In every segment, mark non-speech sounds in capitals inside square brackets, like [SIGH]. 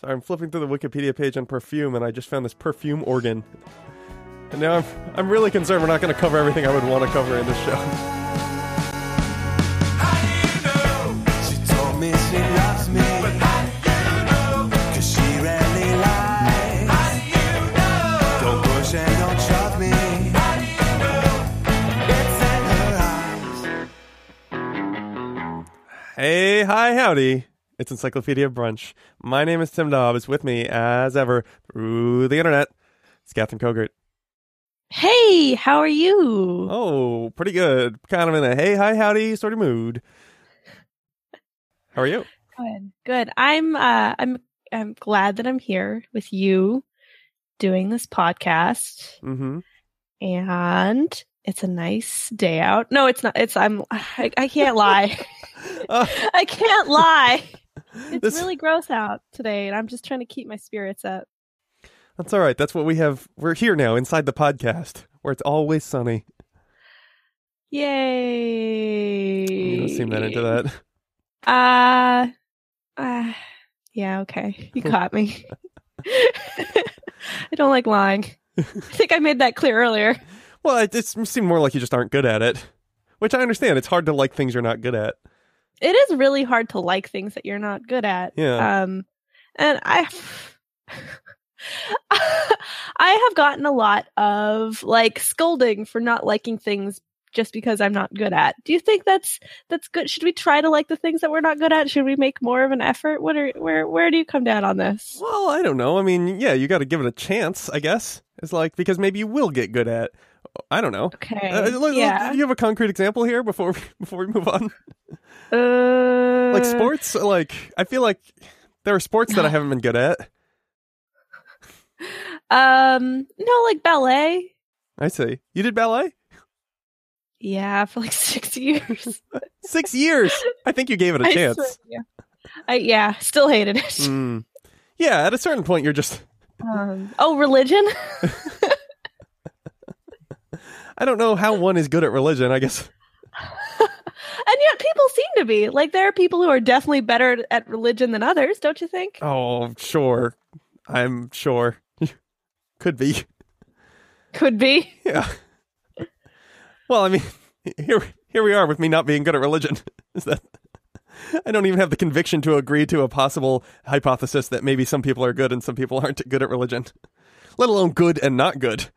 Sorry, I'm flipping through the Wikipedia page on perfume, and I just found this perfume organ. And now I'm I'm really concerned we're not going to cover everything I would want to cover in this show. [LAUGHS] She told me she loves me. Cause she rarely lies. Don't push and don't shove me. It's in her eyes. Hey, hi, howdy. It's Encyclopedia Brunch. My name is Tim Dobbs. With me, as ever, through the internet, it's Catherine Kogert. Hey, how are you? Oh, pretty good. Kind of in a hey, hi, howdy sort of mood. How are you? Good. Good. I'm uh I'm I'm glad that I'm here with you doing this podcast Mm-hmm. and it's a nice day out. No, it's not. It's I'm I, I can't lie. Uh, [LAUGHS] [LAUGHS] I can't lie. It's This- really gross out today and I'm just trying to keep my spirits up. that's all right. That's what we have. We're here now inside the podcast where it's always sunny. Yay. You don't seem that into that. Uh, uh yeah, okay. You [LAUGHS] caught me. [LAUGHS] I don't like lying. I think I made that clear earlier. Well, it just seemed more like you just aren't good at it, which I understand. It's hard to like things you're not good at. It is really hard to like things that you're not good at. Yeah. Um and I [LAUGHS] I have gotten a lot of like scolding for not liking things just because I'm not good at. Do you think that's that's good? Should we try to like the things that we're not good at? Should we make more of an effort? What are where where do you come down on this? Well, I don't know. I mean, yeah, you got to give it a chance, I guess. It's like because maybe you will get good at. I don't know. Okay. Uh, look, look, yeah. do you have a concrete example here before we, [LAUGHS] before we move on? Uh, Like sports, like I feel like there are sports that I haven't been good at. [LAUGHS] Um, no, like ballet. I see. You did ballet Yeah, for like [LAUGHS] six years. six years. I think you gave it a I chance. swear, yeah. I yeah, still hated it. Mm. Yeah, at a certain point, you're just. Um, oh, religion. I don't know how one is good at religion. I guess. [LAUGHS] and yet people seem to be like there are people who are definitely better at religion than others don't you think Oh, sure. I'm sure. [LAUGHS] Could be. could be Yeah. Well, I mean, here here we are with me not being good at religion. [LAUGHS] Is that I don't even have the conviction to agree to a possible hypothesis that maybe some people are good and some people aren't good at religion. Let alone good and not good.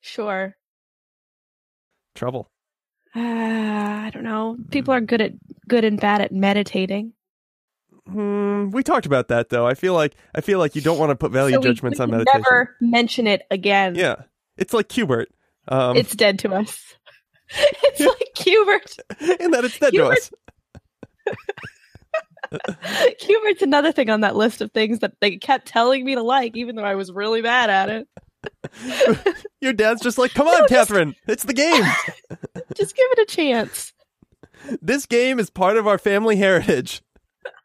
sure Trouble. uh, [SIGHS] i don't know people are good at good and bad at meditating Hmm, we talked about that though. I feel like I feel like you don't want to put value So judgments we on meditation. never mention it again Yeah. It's like Qbert. Um it's dead to us [LAUGHS] it's like Hubert. [LAUGHS] in that it's dead to us. [LAUGHS] Hubert's another thing on that list of things that they kept telling me to like, even though I was really bad at it. [LAUGHS] Your dad's just like, come on, Catherine, it's the game. [LAUGHS] Just give it a chance. This game is part of our family heritage.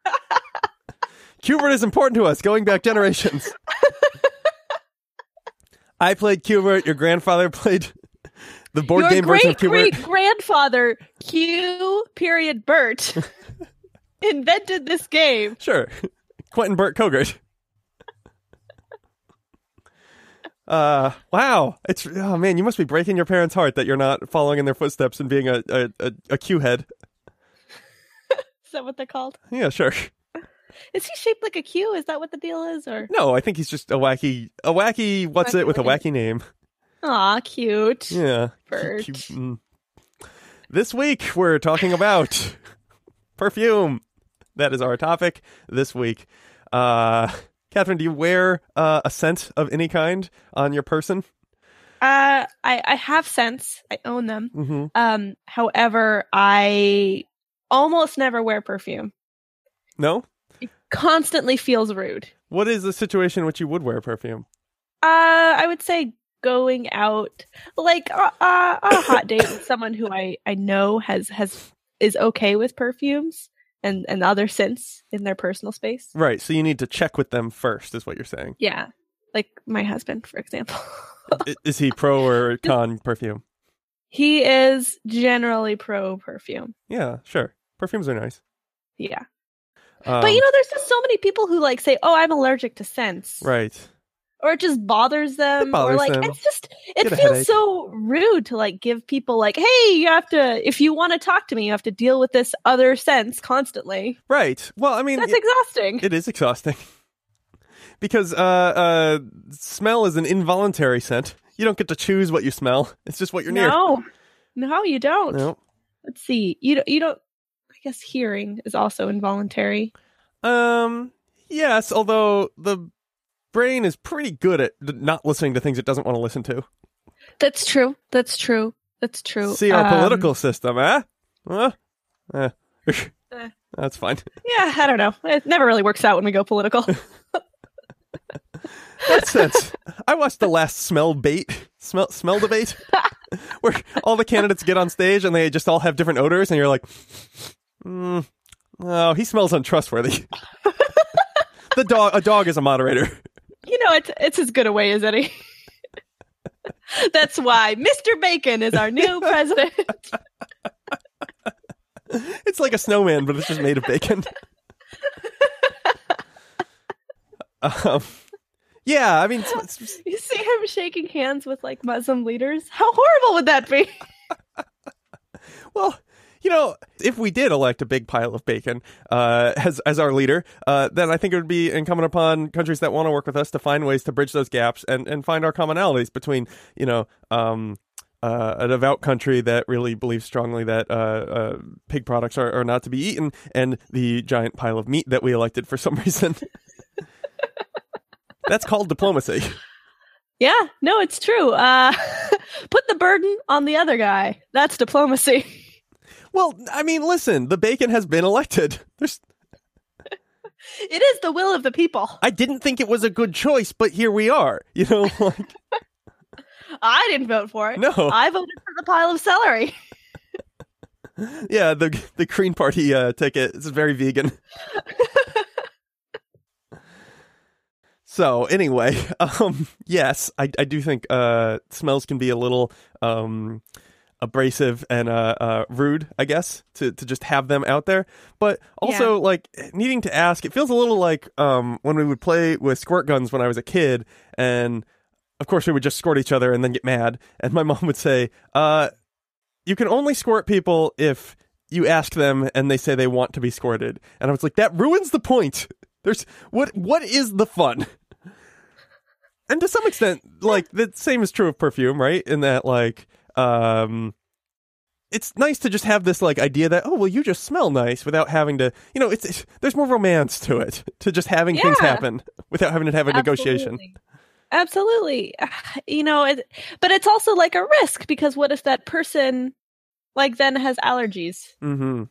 [LAUGHS] Qbert is important to us, going back generations. I played Cubert. Your grandfather played the board Your game version of great Qbert. great grandfather Q period Bert invented this game. Sure, Quentin Burt Kogert. Uh, wow! It's oh man, you must be breaking your parents' heart that you're not following in their footsteps and being a a, a, a Q head. [LAUGHS] Is that what they're called? Yeah, sure. Is he shaped like a Q? Is that what the deal is? Or No, I think he's just a wacky, a wacky. What's Wacky it with a wacky. wacky name? aw, cute. Yeah. Bert. Cute- mm. This week we're talking about [LAUGHS] perfume. That is our topic this week. Uh, Catherine, do you wear uh, a scent of any kind on your person? Uh, I I have scents. I own them. Mm-hmm. Um, however, I almost never wear perfume. No. Constantly feels rude. What is the situation in which you would wear perfume? Uh, I would say going out like uh, uh, on a hot date with [COUGHS] someone who I I know has has is okay with perfumes and and other scents in their personal space. Right. So you need to check with them first, is what you're saying. Yeah, like my husband, for example. Is he pro or [LAUGHS] con perfume? he is generally pro perfume. Yeah, sure. Perfumes are nice. Yeah. Um, but you know, there's just so many people who like say, "Oh, I'm allergic to scents," right? Or it just bothers them, bothers or like them. it's just it Get feels so rude to like give people like, "Hey, you have to if you want to talk to me, you have to deal with this other sense constantly." Right. Well, I mean, That's it- exhausting. it is exhausting [LAUGHS] because uh, uh, smell is an involuntary scent. You don't get to choose what you smell. It's just what you're near. no, no, you don't. No. Let's see. You don't. You don't. I guess hearing is also involuntary. Um. Yes, although the brain is pretty good at not listening to things it doesn't want to listen to. That's true. That's true. That's true. See our Um, political system, eh? Huh? Eh. [LAUGHS] Eh. [LAUGHS] That's fine. Yeah, I don't know. It never really works out when we go political. [LAUGHS] That's sense. I watched the last smell bait smell smell debate where all the candidates get on stage and they just all have different odors and you're like, mm, oh, he smells untrustworthy. the dog, a dog is a moderator. Know, it's it's as good a way as any. [LAUGHS] That's why Mr. Bacon is our new [LAUGHS] president. It's like a snowman, but it's just made of bacon. [LAUGHS] um, yeah, I mean, s- s- you see him shaking hands with like Muslim leaders. How horrible would that be? Well, you know, if we did elect a big pile of bacon uh, as as our leader, uh, then I think it would be incumbent upon countries that want to work with us to find ways to bridge those gaps and, and find our commonalities between, you know, um, uh, a devout country that really believes strongly that uh, uh, pig products are, are not to be eaten, and the giant pile of meat that we elected for some [LAUGHS] reason. That's called diplomacy. Yeah, no, it's true. Uh, [LAUGHS] put the burden on the other guy. That's diplomacy. [LAUGHS] Well, I mean, listen, the bacon has been elected. [LAUGHS] There's It is the will of the people. I didn't think it was a good choice, but here we are. [LAUGHS] You know, like I didn't vote for it. no, I voted for the pile of celery. [LAUGHS] yeah, the the Green Party uh, ticket is very vegan. so anyway, um, yes, I I do think uh, smells can be a little um abrasive and uh, uh rude, I guess, to to just have them out there. But also like needing to ask, it feels a little like um when we would play with squirt guns when I was a kid and of course we would just squirt each other and then get mad and my [LAUGHS] mom would say, uh you can only squirt people if you ask them and they say they want to be squirted. And I was like, that ruins the point. There's what what is the fun? And to some extent, [LAUGHS] like the same is true of perfume, right? In that like um it's nice to just have this like idea that oh well you just smell nice without having to you know it's, it's there's more romance to it [LAUGHS] to just having things happen [LAUGHS] without having to have a negotiation Absolutely. Absolutely. [SIGHS] You know, it, but it's also like a risk because what if that person like then has allergies? mm-hmm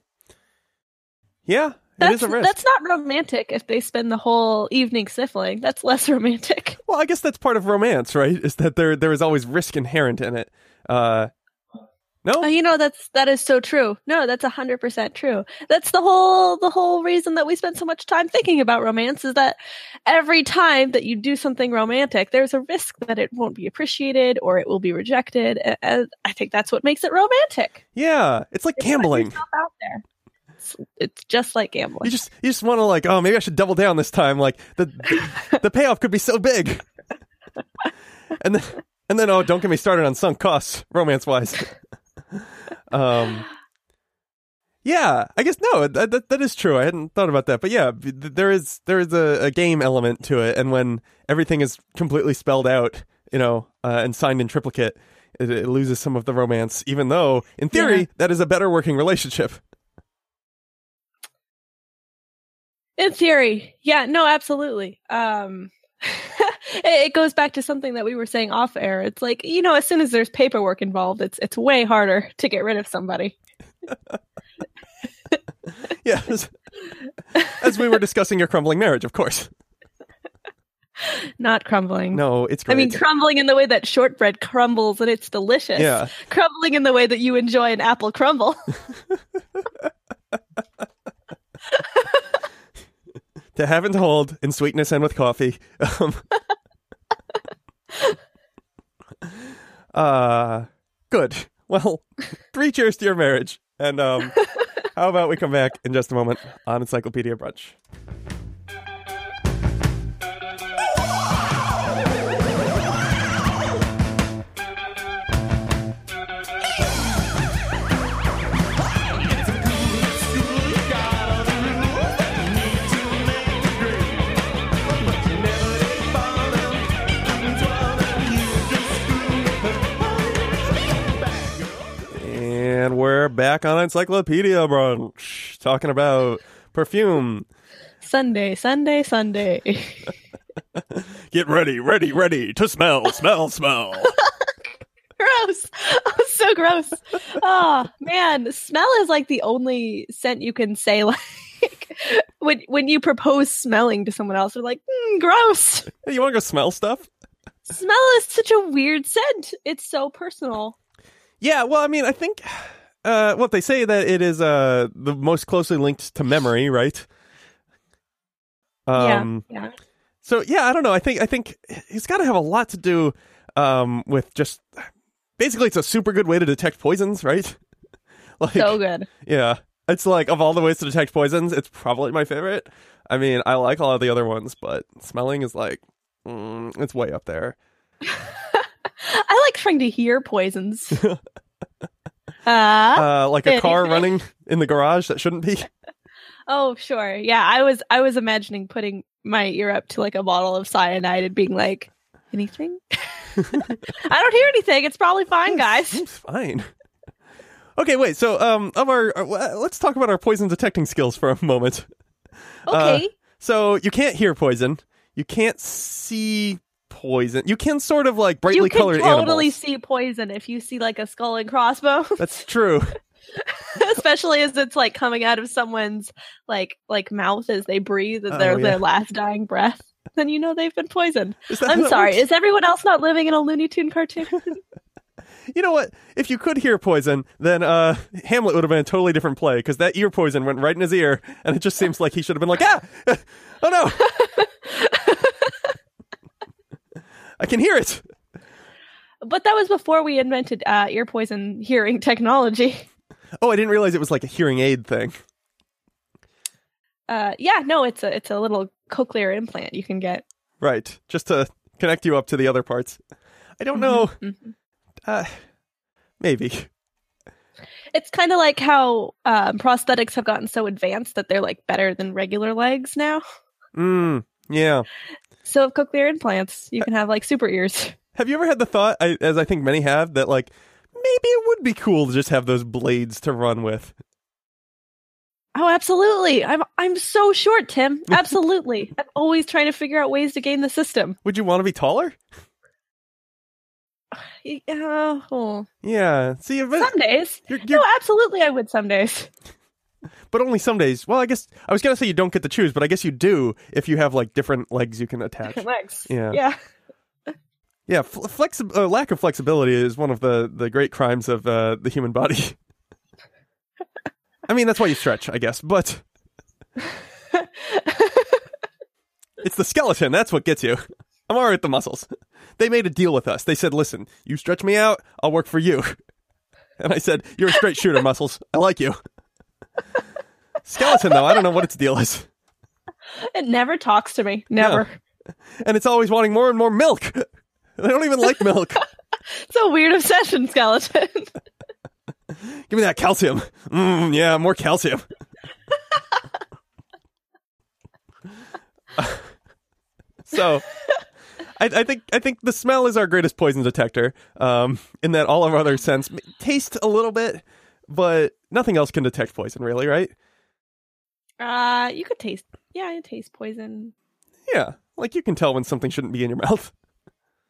yeah That's is a risk that's not romantic if they spend the whole evening sniffling. That's less [LAUGHS] romantic. Well, I guess that's part of romance, right? Is that there there is always risk inherent in it. Uh no? Oh, you know that's that is so true. No, that's a hundred percent true. That's the whole the whole reason that we spend so much time thinking about romance is that every time that you do something romantic, there's a risk that it won't be appreciated or it will be rejected. And I think that's what makes it romantic. Yeah, it's like gambling. yourself out there. It's, it's just like gambling. You just you just want to like, oh, maybe I should double down this time. Like the the, the payoff could be so big. [LAUGHS] And then and then oh, don't get me started on sunk costs romance wise. [LAUGHS] um yeah, I guess no, that, that that is true. I hadn't thought about that, but yeah, there is there is a, a game element to it, and when everything is completely spelled out, you know, uh, and signed in triplicate, it, it loses some of the romance. Even though, in theory, Yeah. that is a better working relationship. In theory, yeah, no, absolutely. Um, [LAUGHS] it, goes back to something that we were saying off air. It's like you know, as soon as there's paperwork involved, it's it's way harder [LAUGHS] to get rid of somebody. [LAUGHS] Yeah, as, as we were discussing your crumbling marriage, of course. Not crumbling. No, it's I mean, crumbling in the way that shortbread crumbles and it's delicious. Yeah. Crumbling in the way that you enjoy an apple crumble. [LAUGHS] to have and to hold in sweetness and with coffee. Um, [LAUGHS] uh, good. Well, three cheers to your marriage. And um, [LAUGHS] How about we come back in just a moment on Encyclopedia Brunch? Back on Encyclopedia Brunch, talking about perfume. Sunday, Sunday, Sunday. [LAUGHS] Get ready, ready, ready to smell, smell, smell. [LAUGHS] gross. [LAUGHS] Oh, so gross. Oh man, smell is like the only scent you can say like when when you propose smelling to someone else. They're like, mm, gross. Hey, you want to go smell stuff? Smell is such a weird scent. It's so personal. Yeah, well, I mean, I think uh, what they say that it is uh, the most closely linked to memory, right? Um, yeah, yeah. So yeah, I don't know. I think I think it's got to have a lot to do um, with just basically it's a super good way to detect poisons, right? [LAUGHS] like, So good. yeah, it's like of all the ways to detect poisons, it's probably my favorite. I mean, I like all of the other ones, but smelling is like mm, it's way up there. [LAUGHS] I like trying to hear poisons. [LAUGHS] uh, Uh, like a car running in the garage that shouldn't be. [LAUGHS] oh, sure. Yeah, I was I was imagining putting my ear up to like a bottle of cyanide and being like, anything? [LAUGHS] I don't hear anything. It's probably fine, guys. It's fine. [LAUGHS] Okay, wait. So, um, of our, uh, let's talk about our poison detecting skills for a moment. Okay. So, you can't hear poison. You can't see poison. You can sort of like brightly colored it. you can totally animals. see poison if you see like a skull and crossbones, [LAUGHS] That's true. especially as it's like coming out of someone's like like mouth as they breathe Oh, at their yeah. their last dying breath. Then you know they've been poisoned. Is that how I'm sorry. works? Is everyone else not living in a Looney Tune cartoon? [LAUGHS] [LAUGHS] You know what? If you could hear poison, then uh, Hamlet would have been a totally different play because that ear poison went right in his ear, and it just seems like he should have been like, ah, oh no, I can hear it. but that was before we invented uh, ear poison hearing technology. [LAUGHS] Oh, I didn't realize it was like a hearing aid thing. Uh, yeah, no, it's a it's a little cochlear implant you can get. Right, just to connect you up to the other parts. I don't know. Mhm. Uh, maybe. It's kind of like how um, prosthetics have gotten so advanced that they're like better than regular legs now. Mm, yeah. So with cochlear implants, you can have like super ears. [LAUGHS] Have you ever had the thought, I, as I think many have, that like maybe it would be cool to just have those blades to run with? Oh, absolutely. I'm I'm so short, Tim. [LAUGHS] Absolutely. I'm always trying to figure out ways to game the system. Would you want to be taller? [SIGHS] Yeah. Uh, oh. Yeah. See, Some days. you're, you're, No, absolutely I would some days. [LAUGHS] but only some days. Well, I guess I was gonna say you don't get to choose, but I guess you do if you have like different legs you can attach. Legs. Yeah. Yeah. [LAUGHS] Yeah, fl- flexi- uh, lack of flexibility is one of the the great crimes of uh, the human body. [LAUGHS] I mean, that's why you stretch, I guess, but [LAUGHS] it's the skeleton. That's what gets you. I'm all right with the muscles. They made a deal with us. They said, "Listen, you stretch me out, I'll work for you." And I said, "You're a straight shooter, muscles. I like you." Skeleton, though, I don't know what its deal is, It never talks to me. Never. and it's always wanting more and more milk. They don't even like milk. [LAUGHS] It's a weird obsession, skeleton. [LAUGHS] Give me that calcium. Mm, yeah, more calcium. [LAUGHS] so, I, I think I think the smell is our greatest poison detector. Um, in that all of our other sense taste a little bit, but nothing else can detect poison, really, right? uh, you could taste. Yeah, you taste poison. Yeah, like you can tell when something shouldn't be in your [LAUGHS] mouth.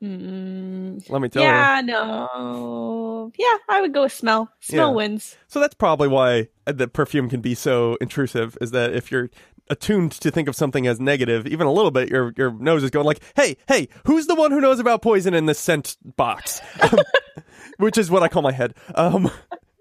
Mm, Let me tell you. yeah, no. Yeah, I would go with smell. Smell Yeah. wins. So that's probably why the perfume can be so intrusive. Is that if you're attuned to think of something as negative, even a little bit, your your nose is going like, "Hey, hey, who's the one who knows about poison in the scent box?" [LAUGHS] Um, which is what I call my head. Um,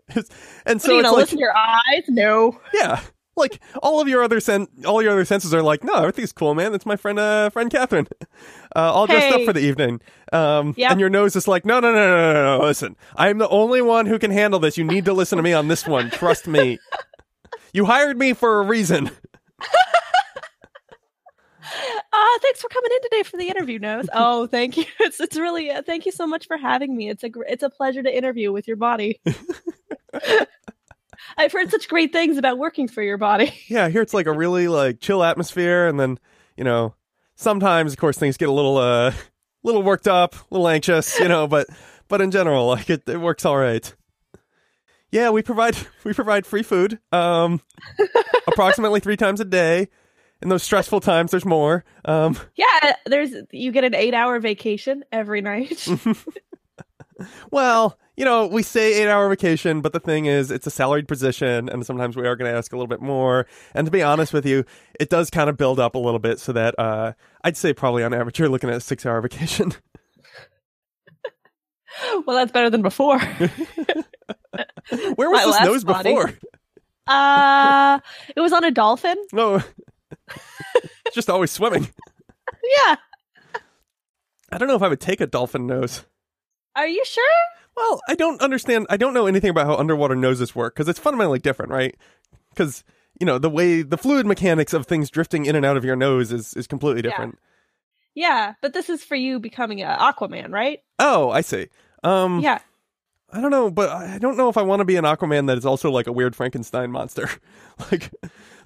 [LAUGHS] and So you it's like, listen to your eyes? No. yeah, like all of your other sen- all your other senses are like, "No, everything's cool, man. That's my friend, uh, friend Catherine, [LAUGHS] uh, all dressed up for the evening." Um, Yep. and your nose is like, "No, no, no, no, no, no. Listen, I'm the only one who can handle this. You need to listen to me on this one. Trust me." [LAUGHS] You hired me for a reason. Uh, thanks for coming in today for the interview, Nose. Oh, thank you. It's it's really uh, thank you so much for having me. It's a gr- it's a pleasure to interview with your body. [LAUGHS] I've heard such great things about working for your body. [LAUGHS] Yeah, here it's like a really like chill atmosphere, and then you know sometimes of course things get a little uh [LAUGHS] little worked up, a little anxious, you know, but but in general like it, it works all right. Yeah, we provide we provide free food, um, approximately three times a day. In those stressful times, there's more. Um, Yeah, there's you get an eight hour vacation every night. Well, you know, we say eight hour vacation, but the thing is, it's a salaried position, and sometimes we are going to ask a little bit more. And to be honest with you, it does kind of build up a little bit, so that uh, I'd say probably on average you're looking at a six hour vacation. [LAUGHS] well, that's better than before. [LAUGHS] Where was My this nose spotting. before? Uh, it was on a dolphin. [LAUGHS] No, just always swimming. Yeah. I don't know if I would take a dolphin nose. Are you sure? Well, I don't understand. I don't know anything about how underwater noses work because it's fundamentally different, right? Because you know the way the fluid mechanics of things drifting in and out of your nose is is completely different. Yeah, but this is for you becoming an Aquaman, right? Oh, I see. Um, Yeah. I don't know, but I don't know if I want to be an Aquaman that is also like a weird Frankenstein monster, [LAUGHS] like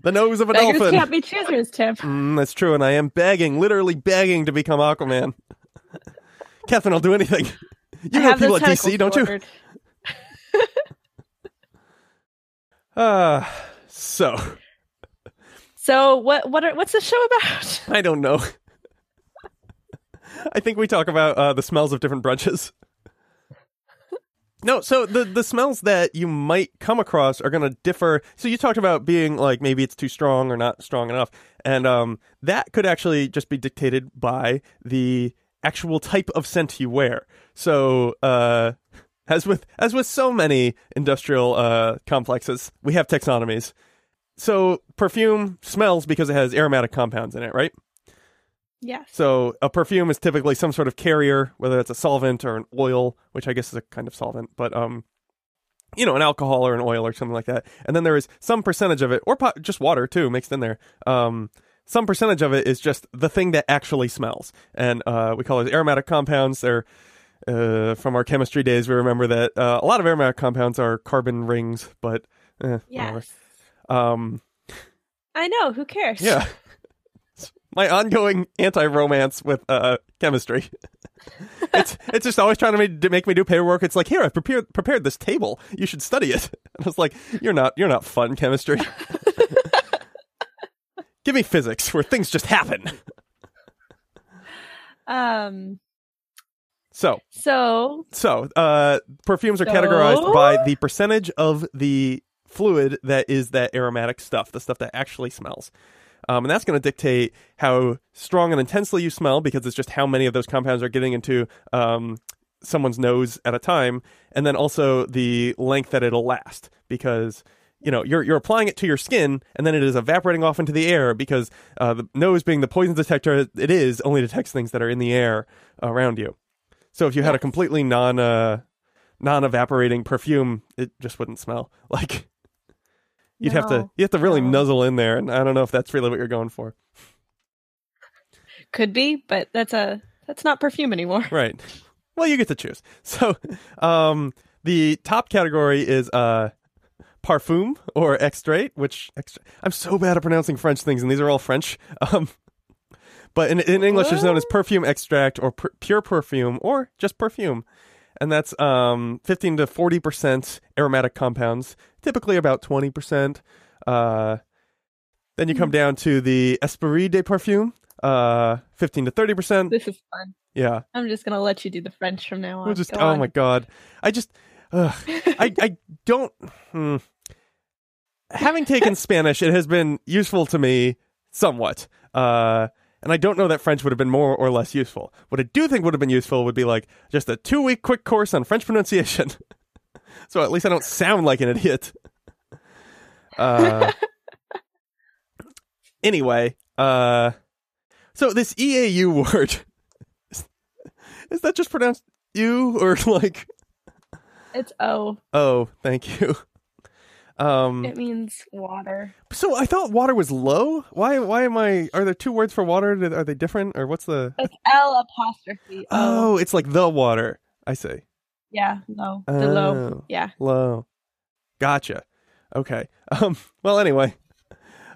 the nose of a Beggars dolphin. can't be choosers, Tim. [LAUGHS] Mm, that's true, and I am begging, literally begging to become Aquaman. [LAUGHS] Catherine, I'll do anything. [LAUGHS] You I know people at DC, don't you? Uh, so So what? What? Are, what's the show about? [LAUGHS] I don't know. I think we talk about uh, the smells of different brunches. No, so the the smells that you might come across are going to differ. So you talked about being like maybe it's too strong or not strong enough, and um, that could actually just be dictated by the actual type of scent you wear. So uh, as with as with so many industrial uh, complexes, we have taxonomies. So perfume smells because it has aromatic compounds in it, right? Yes. So a perfume is typically some sort of carrier, whether it's a solvent or an oil, which I guess is a kind of solvent, but um, you know, an alcohol or an oil or something like that. And then there is some percentage of it, or po- just water too, mixed in there. Um, some percentage of it is just the thing that actually smells, and uh, we call it aromatic compounds. They're uh, from our chemistry days. We remember that uh, a lot of aromatic compounds are carbon rings, but eh. Yes. Um, I know. Who cares? yeah. [LAUGHS] My ongoing anti-romance with uh, chemistry. [LAUGHS] it's it's just always trying to make, to make me do paperwork. It's like, here, I've prepared prepared this table. You should study it. [LAUGHS] And I was like, you're not you're not fun chemistry. Give me physics where things just happen. Um. So So so uh, perfumes are So? categorized by the percentage of the fluid that is that aromatic stuff, the stuff that actually smells. Um, and that's going to dictate how strong and intensely you smell because it's just how many of those compounds are getting into um, someone's nose at a time, and then also the length that it'll last because you know you're you're applying it to your skin and then it is evaporating off into the air because uh, the nose being the poison detector it is only detects things that are in the air around you. So if you had a completely non uh, non evaporating perfume, it just wouldn't smell [LAUGHS] like. You'd have to you have to really no. nuzzle in there, and I don't know if that's really what you're going for. could be, but that's a that's not perfume anymore. [LAUGHS] Right. Well, you get to choose. [LAUGHS] So, um, the top category is uh, parfum or extrait, which extra- I'm so bad at pronouncing French things, and these are all French. [LAUGHS] Um, but in, in English, it's known as perfume extract or pur- pure perfume or just perfume. And that's um, 15 to 40% aromatic compounds, typically about 20%. Uh, then you come down to the Esprit de Parfum, uh, 15 to 30%. This is fun. Yeah. I'm just gonna let you do the French from now on. We'll just Go oh on. my god. I just ugh, I I [LAUGHS] don't hmm. Having taken Spanish, it has been useful to me somewhat. Uh and I don't know that French would have been more or less useful. What I do think would have been useful would be like just a two week quick course on French pronunciation. [LAUGHS] so at least I don't sound like an idiot. Uh [LAUGHS] anyway, uh so this EAU word [LAUGHS] is that just pronounced you or like It's O. oh thank you Um, It means water. so I thought water was low. Why? Why am I? Are there two words for water? Are they different, or what's the? It's L apostrophe. O. Oh, it's like the water. I see. Yeah, low. The low. Oh. Yeah. Low. Gotcha. Okay. [LAUGHS] Um. Well, anyway,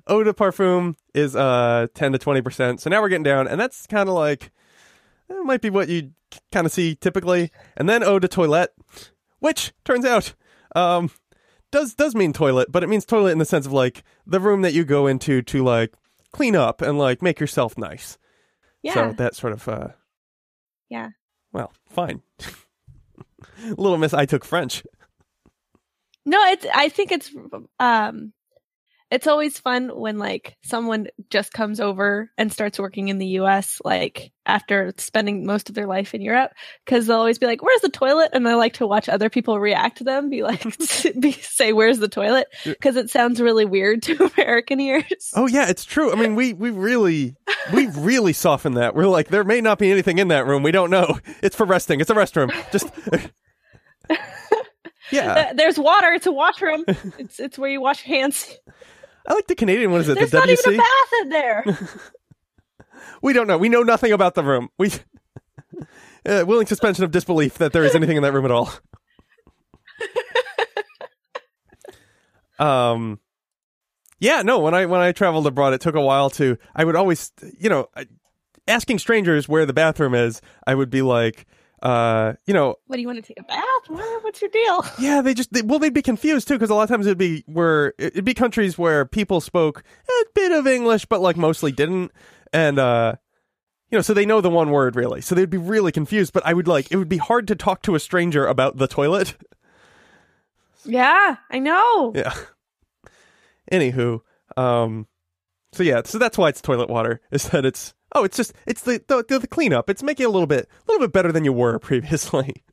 eau de parfum is uh ten to twenty percent. So now we're getting down, and that's kind of like it might be what you kind of see typically, and then eau de toilette, which turns out um does does mean toilet, but it means toilet in the sense of like the room that you go into to like clean up and like make yourself nice. Yeah. So that sort of uh Yeah. Well, fine. [LAUGHS] Little Miss I took French. No, it's I think it's um it's always fun when like someone just comes over and starts working in the US like after spending most of their life in Europe cuz they'll always be like where's the toilet and I like to watch other people react to them be like [LAUGHS] [LAUGHS] be, say where's the toilet cuz it sounds really weird to [LAUGHS] American ears. Oh yeah, it's true. I mean, we we really we really soften that. We're like there may not be anything in that room. We don't know. It's for resting. It's a restroom. Just Yeah. There's water, it's a washroom. it's it's where you wash your hands. I like the Canadian one is it There's the not even a bath in there. [LAUGHS] We don't know. We know nothing about the room. We [LAUGHS] uh, willing suspension of disbelief that there is anything in that room at all. [LAUGHS] um, yeah, no. When I when I traveled abroad, it took a while to. I would always, you know, asking strangers where the bathroom is. I would be like, uh, you know, what do you want to take a bath? What's your deal? [LAUGHS] yeah, they just they, well, they'd be confused too because a lot of times it'd be where it'd be countries where people spoke a bit of English, but like mostly didn't, and uh, you know, so they know the one word really, so they'd be really confused. But I would like it would be hard to talk to a stranger about the toilet. [LAUGHS] Yeah, I know. Yeah. Anywho, um, so yeah, so that's why it's toilet water. Is that it's oh, it's just it's the the, the cleanup. It's making you a little bit a little bit better than you were [LAUGHS] previously.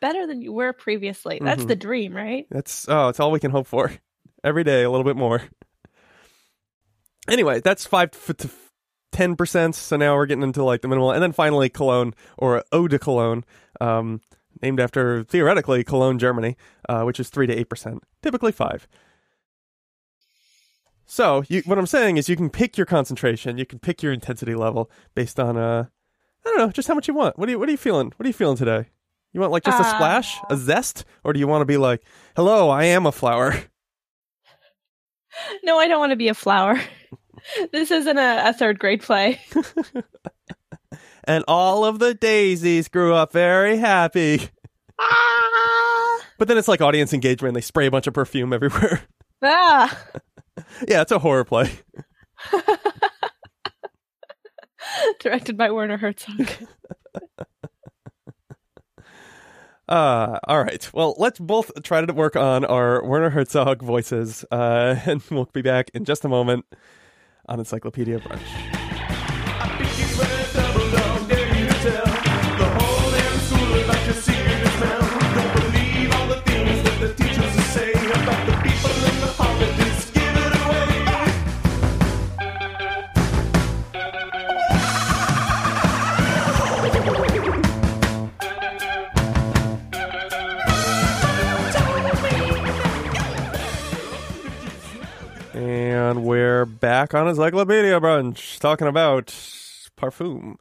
Better than you were previously. That's Mhm. the dream, right? That's oh, it's all we can hope for. Every day, a little bit more. Anyway, that's five f- to ten percent. So now we're getting into like the minimal, and then finally cologne or eau de cologne, um, named after theoretically Cologne, Germany, uh, which is three to eight percent, typically five. So you, what I'm saying is, you can pick your concentration, you can pick your intensity level based on uh, I don't know, just how much you want. What are you What are you feeling? What are you feeling today? You want like just a Uh, splash, a zest, or do you want to be like, "Hello, I am a flower"? [LAUGHS] No, I don't want to be a flower. [LAUGHS] this isn't a, a third grade play. [LAUGHS] And all of the daisies grew up very happy. Ah! But then it's like audience engagement. and They spray a bunch of perfume everywhere. Ah! [LAUGHS] yeah, it's a horror play. [LAUGHS] Directed by Werner Herzog. [LAUGHS] Uh, all right. Well, let's both try to work on our Werner Herzog voices, uh, and we'll be back in just a moment on Encyclopedia Brunch. And we're back on his Encyclopedia Brunch talking about parfum.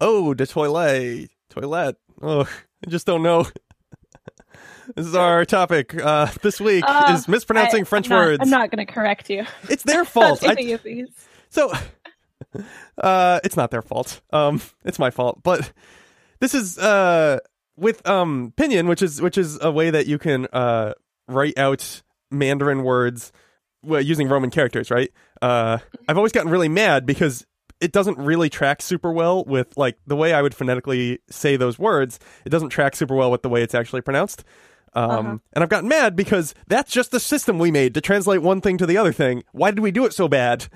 Oh, de toilette. Toilette. Oh, I just don't know. [LAUGHS] this is our topic uh, this week Uh, is mispronouncing I- French I'm not- words. I'm not going to correct you. It's their [LAUGHS] fault. I- any of these. So, [LAUGHS] uh, it's not their fault. Um, it's my fault. But this is uh with um Pinyin, which is which is a way that you can uh write out Mandarin words well, using Roman characters, right? Uh, I've always gotten really mad because it doesn't really track super well with like the way I would phonetically say those words. It doesn't track super well with the way it's actually pronounced. Um, Uh-huh. and I've gotten mad because that's just the system we made to translate one thing to the other thing. Why did we do it so bad?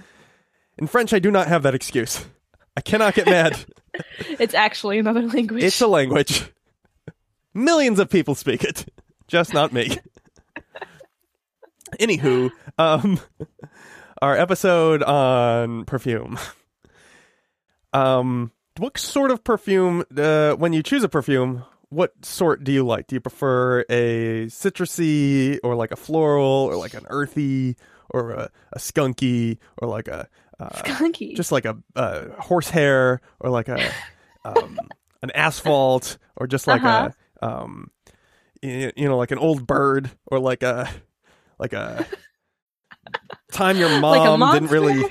In French, I do not have that excuse. I cannot get mad. [LAUGHS] [LAUGHS] It's actually another language. it's a language. Millions of people speak it, just not me. [LAUGHS] Anywho, um, [LAUGHS] our episode on perfume. Um, what sort of perfume? Uh, when you choose a perfume, what sort do you like? Do you prefer a citrusy or like a floral or like an earthy or a, a skunky or like a uh, Skunky. just like a, a horsehair or like a [LAUGHS] um, an asphalt or just like Uh-huh. a um, you, you know like an old bird or like a like a [LAUGHS] time your Like mom didn't really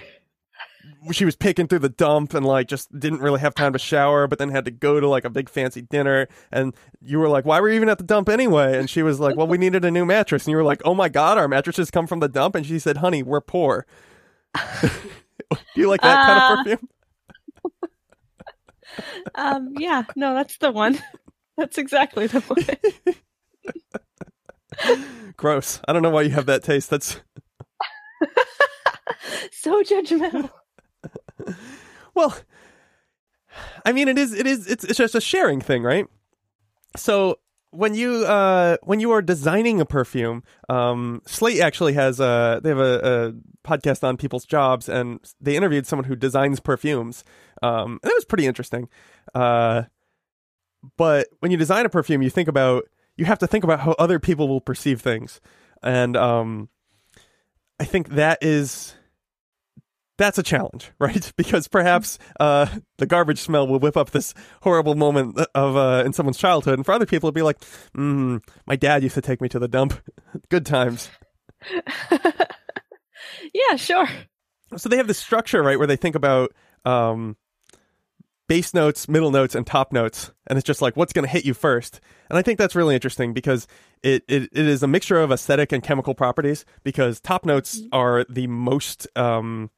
she was picking through the dump and like just didn't really have time to shower but then had to go to like a big fancy dinner. And you were like why were you even at the dump anyway? And she was like well we [LAUGHS] needed a new mattress. And you were like oh my god our mattresses come from the dump? And she said honey we're poor. Do [LAUGHS] you like that kind Uh, of perfume? Um, yeah, no, that's the one. That's exactly the one. Gross i don't know why you have that taste that's [LAUGHS] so judgmental. [LAUGHS] Well, I mean, it is. It is. It's, it's just a sharing thing, right? So when you uh when you are designing a perfume, um, Slate actually has a they have a, a podcast on people's jobs, and they interviewed someone who designs perfumes. Um, and it was pretty interesting. Uh, but when you design a perfume, you think about you have to think about how other people will perceive things, and um, I think that is that's a challenge, [LAUGHS] right? Because perhaps uh, the garbage smell will whip up this horrible moment of uh, in someone's childhood, and for other people, it'll be like, mm, "My dad used to take me to the dump. [LAUGHS] Good times." [LAUGHS] yeah, sure. So they have this structure, right, where they think about um, base notes, middle notes, and top notes, and it's just like what's going to hit you first. And I think that's really interesting because it, it it is a mixture of aesthetic and chemical properties. Because top notes are the most um,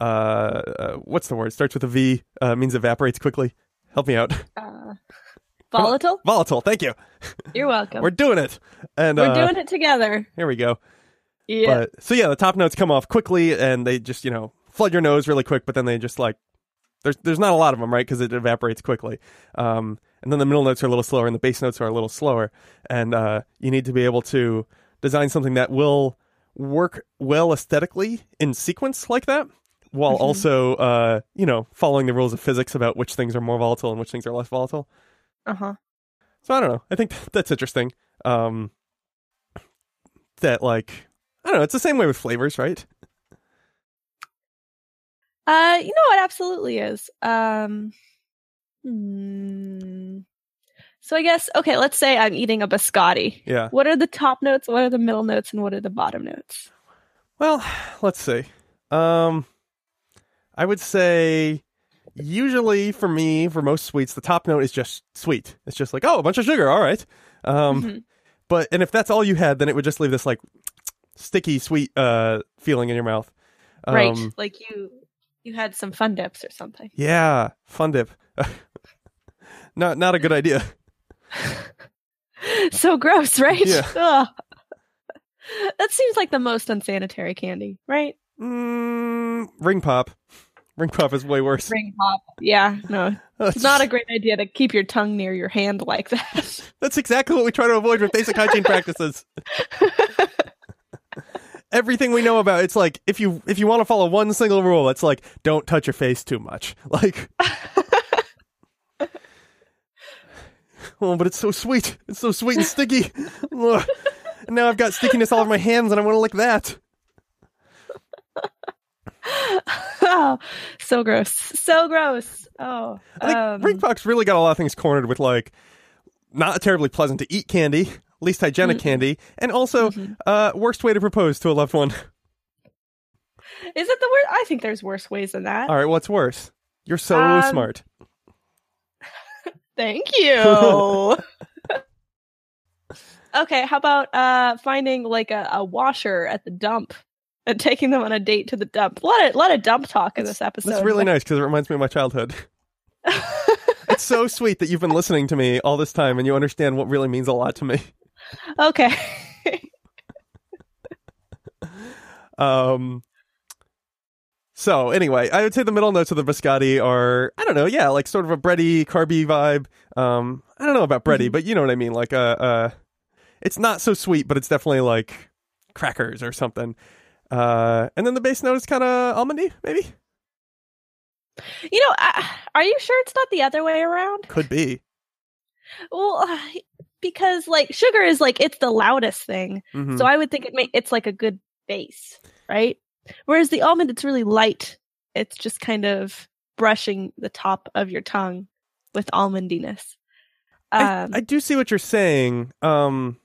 uh, uh, what's the word? Starts with a V, uh, means evaporates quickly. Help me out. [LAUGHS] Uh, [LAUGHS] volatile. Volatile. Thank you. [LAUGHS] You're welcome. We're doing it. And We're uh, doing it together. Here we go. Yeah. But so yeah, the top notes come off quickly, and they just you know flood your nose really quick. But then they just like there's there's not a lot of them, right? Because it evaporates quickly. Um, and then the middle notes are a little slower, and the base notes are a little slower. And uh, you need to be able to design something that will work well aesthetically in sequence like that, while Mhm. also uh, you know following the rules of physics about which things are more volatile and which things are less volatile. Uh huh. So I don't know. I think [LAUGHS] that's interesting. Um, that like I don't know. It's the same way with flavors, right? Uh, you know what? Absolutely is. Um, hmm. So I guess okay. Let's say I'm eating a biscotti. Yeah. What are the top notes? What are the middle notes? And what are the bottom notes? Well, let's see. Um, I would say usually for me, for most sweets, the top note is just sweet. It's just like oh, a bunch of sugar. All right. Um, Mhm. but and if that's all you had, then it would just leave this like [TSK] sticky sweet uh feeling in your mouth. Um, right. Like you, you had some fun dips or something. Yeah, fun dip. [LAUGHS] not not a good idea. [LAUGHS] so gross, right? Yeah. [LAUGHS] Ugh. That seems like the most unsanitary candy, right? Mm, ring pop. Ring pop is way worse. Ring pop. Yeah, no, it's not a great idea to keep your tongue near your hand like that. that's exactly what we try to avoid with basic hygiene practices. Everything we know about it's like if you if you want to follow one single rule, it's like don't touch your face too much. [LAUGHS] Like [LAUGHS] Oh, but it's so sweet. It's so sweet and sticky. And now I've got stickiness all over my hands and I want to lick that. oh, [LAUGHS] so gross. So gross. Oh, I think um, Ring really got a lot of things cornered with like not terribly pleasant to eat candy, least hygienic Mm-mm. candy, and also Mhm. uh worst way to propose to a loved one. [LAUGHS] is it the worst? I think there's worse ways than that. All right, what's worse? You're so Um, smart. [LAUGHS] Thank you. [LAUGHS] okay, how about uh finding like a, a washer at the dump and taking them on a date to the dump? Let it let a dump talk in this episode. That's really nice because it reminds me of my childhood. It's so sweet that you've been listening to me all this time and you understand what really means a lot to me. Okay. [LAUGHS] Um so anyway, I would say the middle notes of the biscotti are I don't know, yeah, like sort of a bready, carby vibe. Um I don't know about bready, Mhm. but you know what I mean, like uh uh it's not so sweet, but it's definitely like crackers or something. Uh and then the base note is kind of almondy, maybe? you know, uh, are you sure it's not the other way around? Could be. Well, because like sugar is like it's the loudest thing, Mhm. so I would think it may it's like a good base, right? Whereas the almond, it's really light. It's just kind of brushing the top of your tongue with almondiness. I, Um, I do see what you're saying. Um,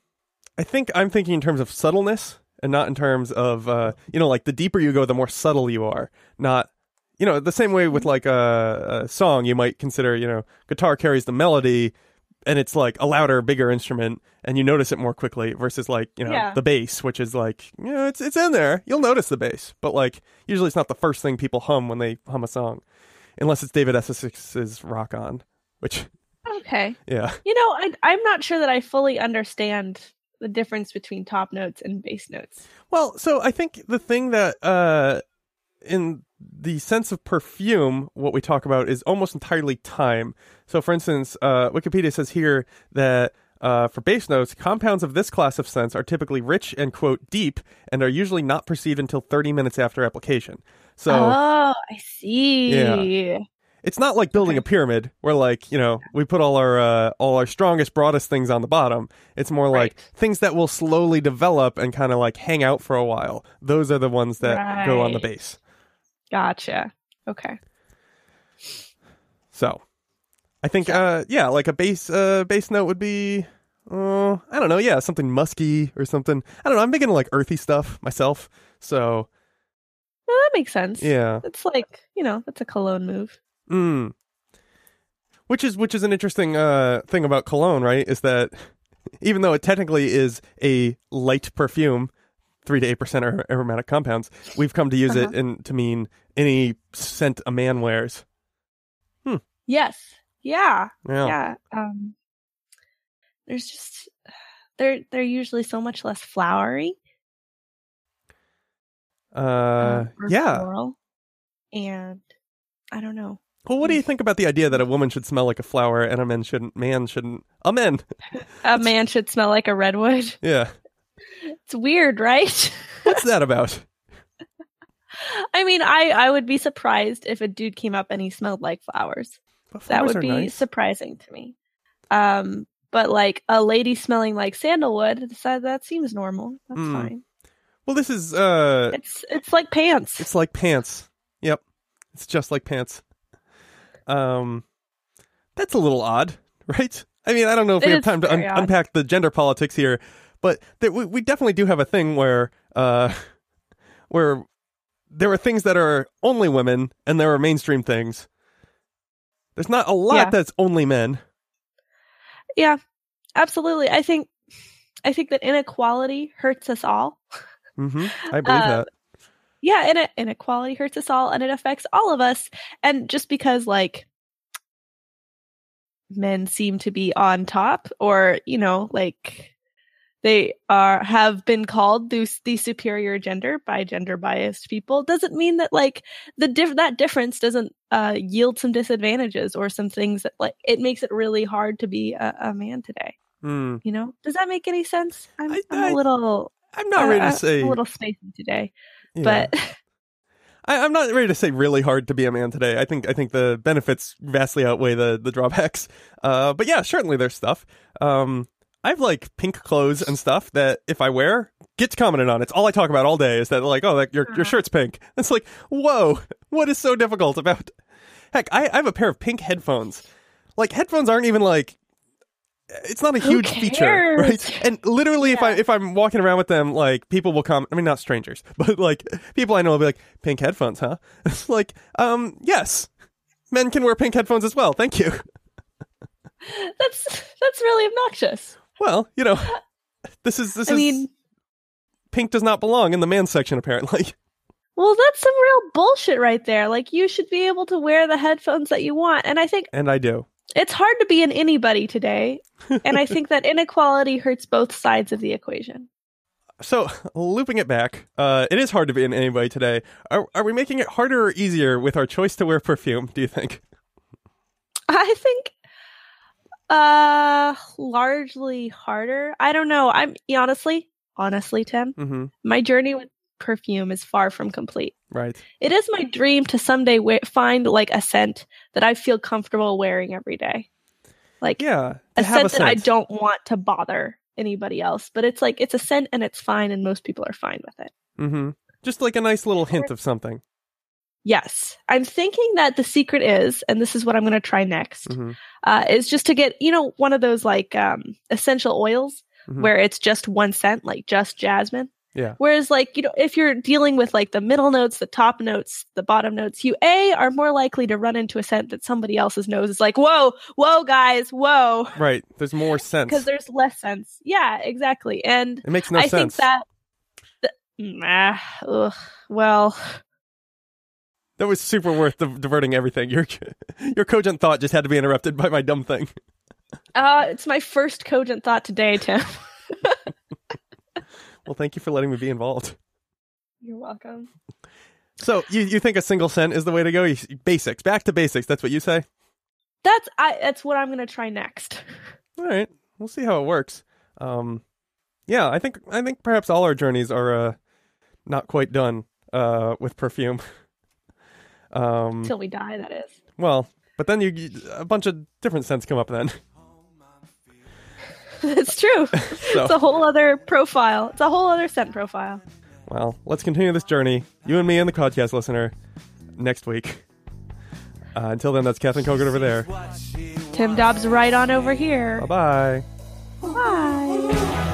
I think I'm thinking in terms of subtleness and not in terms of uh, you know, like the deeper you go, the more subtle you are. Not, you know, the same way with like a, a song, you might consider, you know, guitar carries the melody, and it's like a louder, bigger instrument, and you notice it more quickly. Versus like you know Yeah. the bass, which is like you know it's it's in there. You'll notice the bass, but like usually it's not the first thing people hum when they hum a song, unless it's David Essex's "Rock On," which okay. yeah. You know, I, I'm not sure that I fully understand the difference between top notes and base notes. Well, so I think the thing that, uh, in the sense of perfume, what we talk about is almost entirely time. So, for instance, uh, Wikipedia says here that uh, for base notes, compounds of this class of scents are typically rich and, quote, deep and are usually not perceived until 30 minutes after application. So, oh, I see. Yeah. it's not like building Okay. a pyramid where like you know we put all our uh, all our strongest broadest things on the bottom it's more like Right. things that will slowly develop and kind of like hang out for a while those are the ones that go on the base Gotcha. Okay. so i think uh yeah like a base uh base note would be uh i don't know yeah something musky or something i don't know i'm into like earthy stuff myself so Well, that makes sense. yeah It's like, you know, that's a cologne move. Mm. Which is which is an interesting uh, thing about cologne, right? Is that even though it technically is a light perfume, three to eight percent are aromatic compounds, we've come to use it Uh-huh. in, to mean any scent a man wears. Hmm. Yes. Yeah. Yeah. Yeah. Um there's just they're they're usually so much less flowery. Uh, um, yeah. floral. And I don't know. Well, what do you think about the idea that a woman should smell like a flower and a man shouldn't? Man shouldn't. A man. [LAUGHS] A man should smell like a redwood. Yeah. It's weird, right? What's that about? [LAUGHS] [LAUGHS] I mean, I I would be surprised if a dude came up and he smelled like flowers. But that would be nice. surprising to me. Um, but like a lady smelling like sandalwood, that, that seems normal. That's Mm. fine. Well, this is uh, It's it's like pants. It's like pants. Yep. It's just like pants. Um that's a little odd, [LAUGHS] right? I mean, I don't know if we have time to un- unpack the gender politics here, but there, we, we definitely do have a thing where uh [LAUGHS] where there are things that are only women and there are mainstream things. There's not a lot Yeah. that's only men. yeah, absolutely. I think I think that inequality hurts us all. hmm I believe Uh, that. yeah, ine- inequality hurts us all, and it affects all of us. And just because like men seem to be on top, or you know, like they are have been called the, the superior gender by gender biased people, doesn't mean that like the diff- that difference doesn't uh, yield some disadvantages or some things that like it makes it really hard to be a, a man today. Hmm. You know, does that make any sense? I'm, I- I'm I- a little. I'm not ready uh, to say a little spacey today, yeah. but [LAUGHS] I, I'm not ready to say really hard to be a man today. I think I think the benefits vastly outweigh the the drawbacks. Uh, but yeah, certainly there's stuff. Um, I have like pink clothes and stuff that if I wear gets commented on. It's all I talk about all day is that like, oh, like your your Uh-huh. shirt's pink. It's like, whoa, what is so difficult about? [LAUGHS] Heck, I, I have a pair of pink headphones. Like headphones aren't even like. It's not a huge feature, [LAUGHS] right? And literally, if I if I'm walking around with them, like people will come. I mean, not strangers, [LAUGHS] but like people I know will be like, "Pink headphones, huh?" It's like, um, yes, men can wear pink headphones as well. Thank you. that's that's really obnoxious. Well, you know, [LAUGHS] this is this I is mean, pink does not belong in the man section apparently. [LAUGHS] well, that's some real bullshit right there. Like you should be able to wear the headphones that you want, and I think And I do. it's hard to be an anybody today. [LAUGHS] and I think that inequality hurts both sides of the equation. So, looping it back, uh, it is hard to be in anybody today. Are, are we making it harder or easier with our choice to wear perfume? Do you think? I think uh largely harder. I don't know. I'm honestly, honestly, Tim, Mm-hmm. my journey with perfume is far from complete. Right. It is my dream to someday we- find like a scent that I feel comfortable wearing every day. Like Yeah, a to have scent that I don't want to bother anybody else. But it's like it's a scent and it's fine, and most people are fine with it. Mm-hmm. Just like a nice little hint of something. Yes, I'm thinking that the secret is, and this is what I'm going to try next, Mhm. uh, is just to get you know one of those like um, essential oils Mhm. where it's just one scent, like just jasmine. Yeah. Whereas, like, you know, if you're dealing with like the middle notes, the top notes, the bottom notes, you A are more likely to run into a scent that somebody else's nose is like, whoa, whoa, guys, whoa. Right. There's more [LAUGHS] sense. Because there's less sense. Yeah, exactly. And it makes no I sense. think that, th- nah, ugh, well, That was super worth di- diverting everything. Your your cogent thought just had to be interrupted by my dumb thing. uh, it's my first cogent thought today, Tim. [LAUGHS] Well, thank you for letting me be involved. You're welcome. So you you think a single scent is the way to go? You, basics, back to basics. That's what you say. That's I. That's what I'm gonna try next. [LAUGHS] All right, we'll see how it works. Um, yeah, I think I think perhaps all our journeys are uh, not quite done uh, with perfume. [LAUGHS] um, Till we die, that is. well, but then you, a bunch of different scents come up then. [LAUGHS] [LAUGHS] That's true. [LAUGHS] So- It's a whole other profile. It's a whole other scent profile. Well, let's continue this journey, you and me and the podcast listener, next week. Uh, until then, that's Catherine Kogut over there. Tim Dobbs right on over here. Bye bye. Bye.